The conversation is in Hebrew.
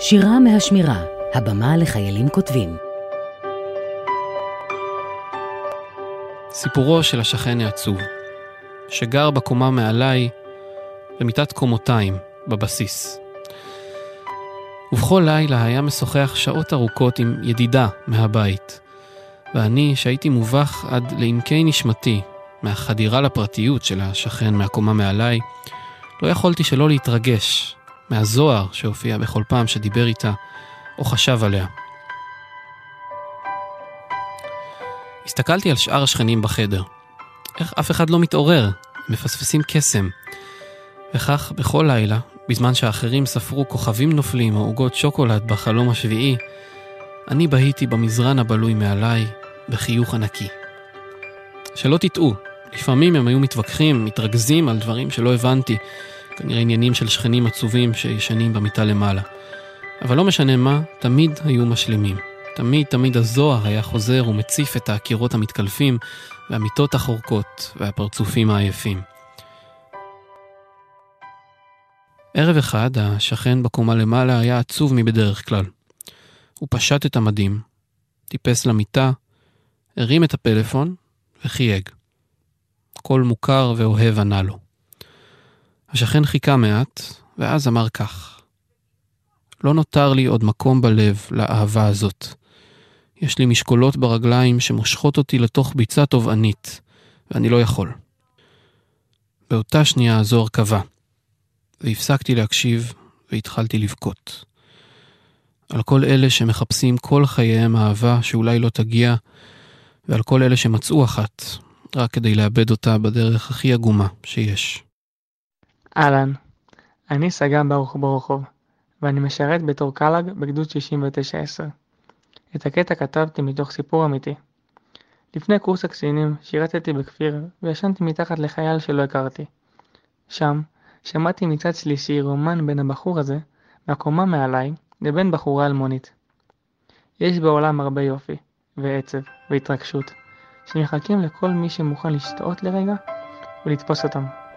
שירה מהשמירה, הבמה לחיילים כותבים. סיפורו של השכן העצוב, שגר בקומה מעליי, במיטת קומותיים, בבסיס. ובכל לילה היה משוחח שעות ארוכות עם ידידה מהבית, ואני, שהייתי מובך עד לעמקי נשמתי מהחדירה לפרטיות של השכן מהקומה מעליי, לא יכולתי שלא להתרגש מהזוהר שהופיע בכל פעם שדיבר איתה או חשב עליה. הסתכלתי על שאר השכנים בחדר. איך אף אחד לא מתעורר? מפספסים קסם. וכך, בכל לילה, בזמן שאחרים ספרו כוכבים נופלים או עוגות שוקולד בחלום השביעי, אני בהיתי במזרן הבלוי מעליי בחיוך ענקי. שלא תטעו, לפעמים הם היו מתווכחים, מתרכזים על דברים שלא הבנתי, כנראה עניינים של שכנים עצובים שישנים במיטה למעלה. אבל לא משנה מה, תמיד היו משלימים. תמיד תמיד הזוהר היה חוזר ומציף את הקירות המתקלפים, והמיטות החורקות, והפרצופים העייפים. ערב אחד, השכן בקומה למעלה היה עצוב מבדרך כלל. הוא פשט את המדים, טיפס למיטה, הרים את הפלאפון וחייג. קול מוכר ואוהב ענה לו. השכן חיכה מעט, ואז אמר כך: לא נותר לי עוד מקום בלב לאהבה הזאת. יש לי משקולות ברגליים שמושכות אותי לתוך ביצה תובענית, ואני לא יכול. באותה שנייה הזוהר קבע, והפסקתי להקשיב והתחלתי לבכות. על כל אלה שמחפשים כל חייהם אהבה שאולי לא תגיע, ועל כל אלה שמצאו אחת, רק כדי לאבד אותה בדרך הכי עגומה שיש. אהלן, אני סג"מ ברוך בורוכוב, ואני משרת בתור קל"ג בגדוד 6910. את הקטע כתבתי מתוך סיפור אמיתי. לפני קורס הקצינים שירתתי בכפיר וישנתי מתחת לחייל שלא הכרתי. שם שמעתי מצד שלישי רומן בין הבחור הזה, מהקומה מעליי, לבין בחורה אלמונית. יש בעולם הרבה יופי, ועצב, והתרגשות, שמחכים לכל מי שמוכן לשתות לרגע ולתפוס אותם.